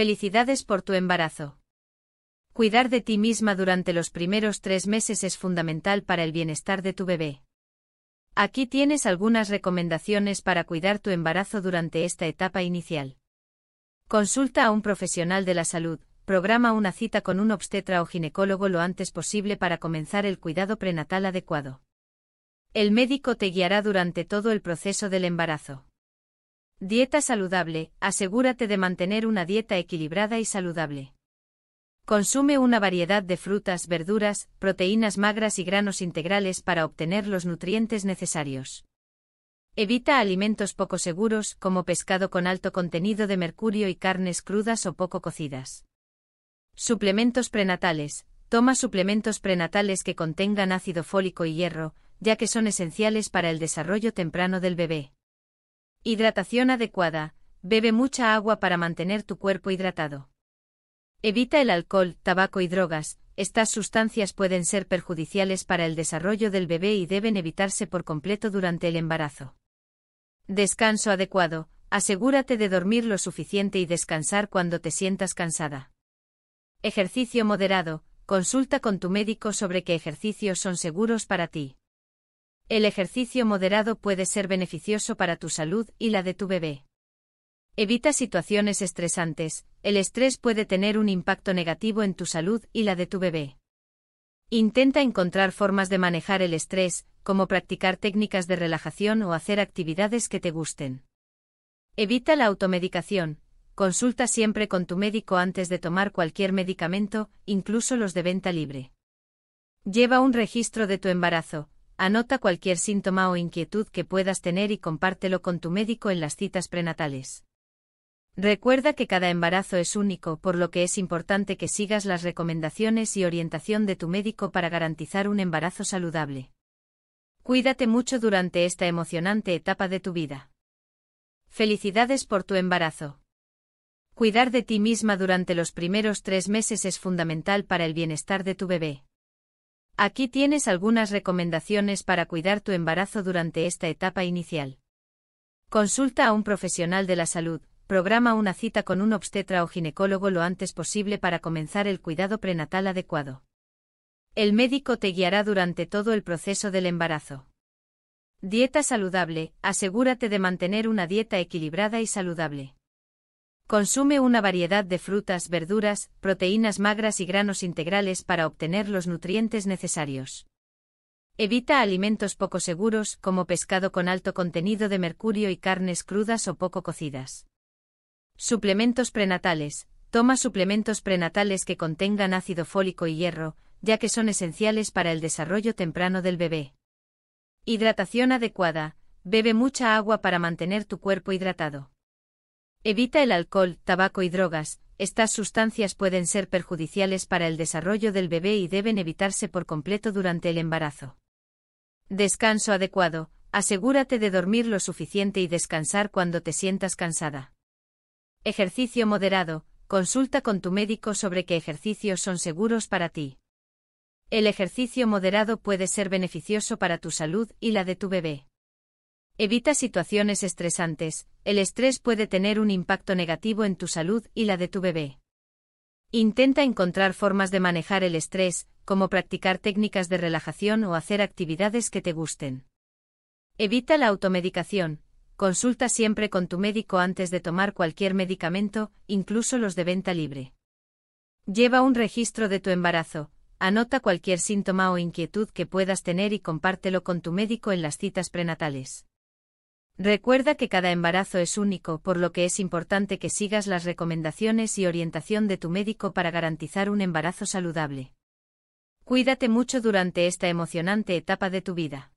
Felicidades por tu embarazo. Cuidar de ti misma durante los primeros tres meses es fundamental para el bienestar de tu bebé. Aquí tienes algunas recomendaciones para cuidar tu embarazo durante esta etapa inicial. Consulta a un profesional de la salud, programa una cita con un obstetra o ginecólogo lo antes posible para comenzar el cuidado prenatal adecuado. El médico te guiará durante todo el proceso del embarazo. Dieta saludable, asegúrate de mantener una dieta equilibrada y saludable. Consume una variedad de frutas, verduras, proteínas magras y granos integrales para obtener los nutrientes necesarios. Evita alimentos poco seguros como pescado con alto contenido de mercurio y carnes crudas o poco cocidas. Suplementos prenatales. Toma suplementos prenatales que contengan ácido fólico y hierro, ya que son esenciales para el desarrollo temprano del bebé. Hidratación adecuada. Bebe mucha agua para mantener tu cuerpo hidratado. Evita el alcohol, tabaco y drogas. Estas sustancias pueden ser perjudiciales para el desarrollo del bebé y deben evitarse por completo durante el embarazo. Descanso adecuado. Asegúrate de dormir lo suficiente y descansar cuando te sientas cansada. Ejercicio moderado. Consulta con tu médico sobre qué ejercicios son seguros para ti. El ejercicio moderado puede ser beneficioso para tu salud y la de tu bebé. Evita situaciones estresantes, el estrés puede tener un impacto negativo en tu salud y la de tu bebé. Intenta encontrar formas de manejar el estrés, como practicar técnicas de relajación o hacer actividades que te gusten. Evita la automedicación, consulta siempre con tu médico antes de tomar cualquier medicamento, incluso los de venta libre. Lleva un registro de tu embarazo, Anota cualquier síntoma o inquietud que puedas tener y compártelo con tu médico en las citas prenatales. Recuerda que cada embarazo es único, por lo que es importante que sigas las recomendaciones y orientación de tu médico para garantizar un embarazo saludable. Cuídate mucho durante esta emocionante etapa de tu vida. Felicidades por tu embarazo. Cuidar de ti misma durante los primeros tres meses es fundamental para el bienestar de tu bebé. Aquí tienes algunas recomendaciones para cuidar tu embarazo durante esta etapa inicial. Consulta a un profesional de la salud, programa una cita con un obstetra o ginecólogo lo antes posible para comenzar el cuidado prenatal adecuado. El médico te guiará durante todo el proceso del embarazo. Dieta saludable, asegúrate de mantener una dieta equilibrada y saludable. Consume una variedad de frutas, verduras, proteínas magras y granos integrales para obtener los nutrientes necesarios. Evita alimentos poco seguros como pescado con alto contenido de mercurio y carnes crudas o poco cocidas. Suplementos prenatales. Toma suplementos prenatales que contengan ácido fólico y hierro, ya que son esenciales para el desarrollo temprano del bebé. Hidratación adecuada. Bebe mucha agua para mantener tu cuerpo hidratado. Evita el alcohol, tabaco y drogas, estas sustancias pueden ser perjudiciales para el desarrollo del bebé y deben evitarse por completo durante el embarazo. Descanso adecuado, asegúrate de dormir lo suficiente y descansar cuando te sientas cansada. Ejercicio moderado, consulta con tu médico sobre qué ejercicios son seguros para ti. El ejercicio moderado puede ser beneficioso para tu salud y la de tu bebé. Evita situaciones estresantes, el estrés puede tener un impacto negativo en tu salud y la de tu bebé. Intenta encontrar formas de manejar el estrés, como practicar técnicas de relajación o hacer actividades que te gusten. Evita la automedicación, consulta siempre con tu médico antes de tomar cualquier medicamento, incluso los de venta libre. Lleva un registro de tu embarazo, anota cualquier síntoma o inquietud que puedas tener y compártelo con tu médico en las citas prenatales. Recuerda que cada embarazo es único, por lo que es importante que sigas las recomendaciones y orientación de tu médico para garantizar un embarazo saludable. Cuídate mucho durante esta emocionante etapa de tu vida.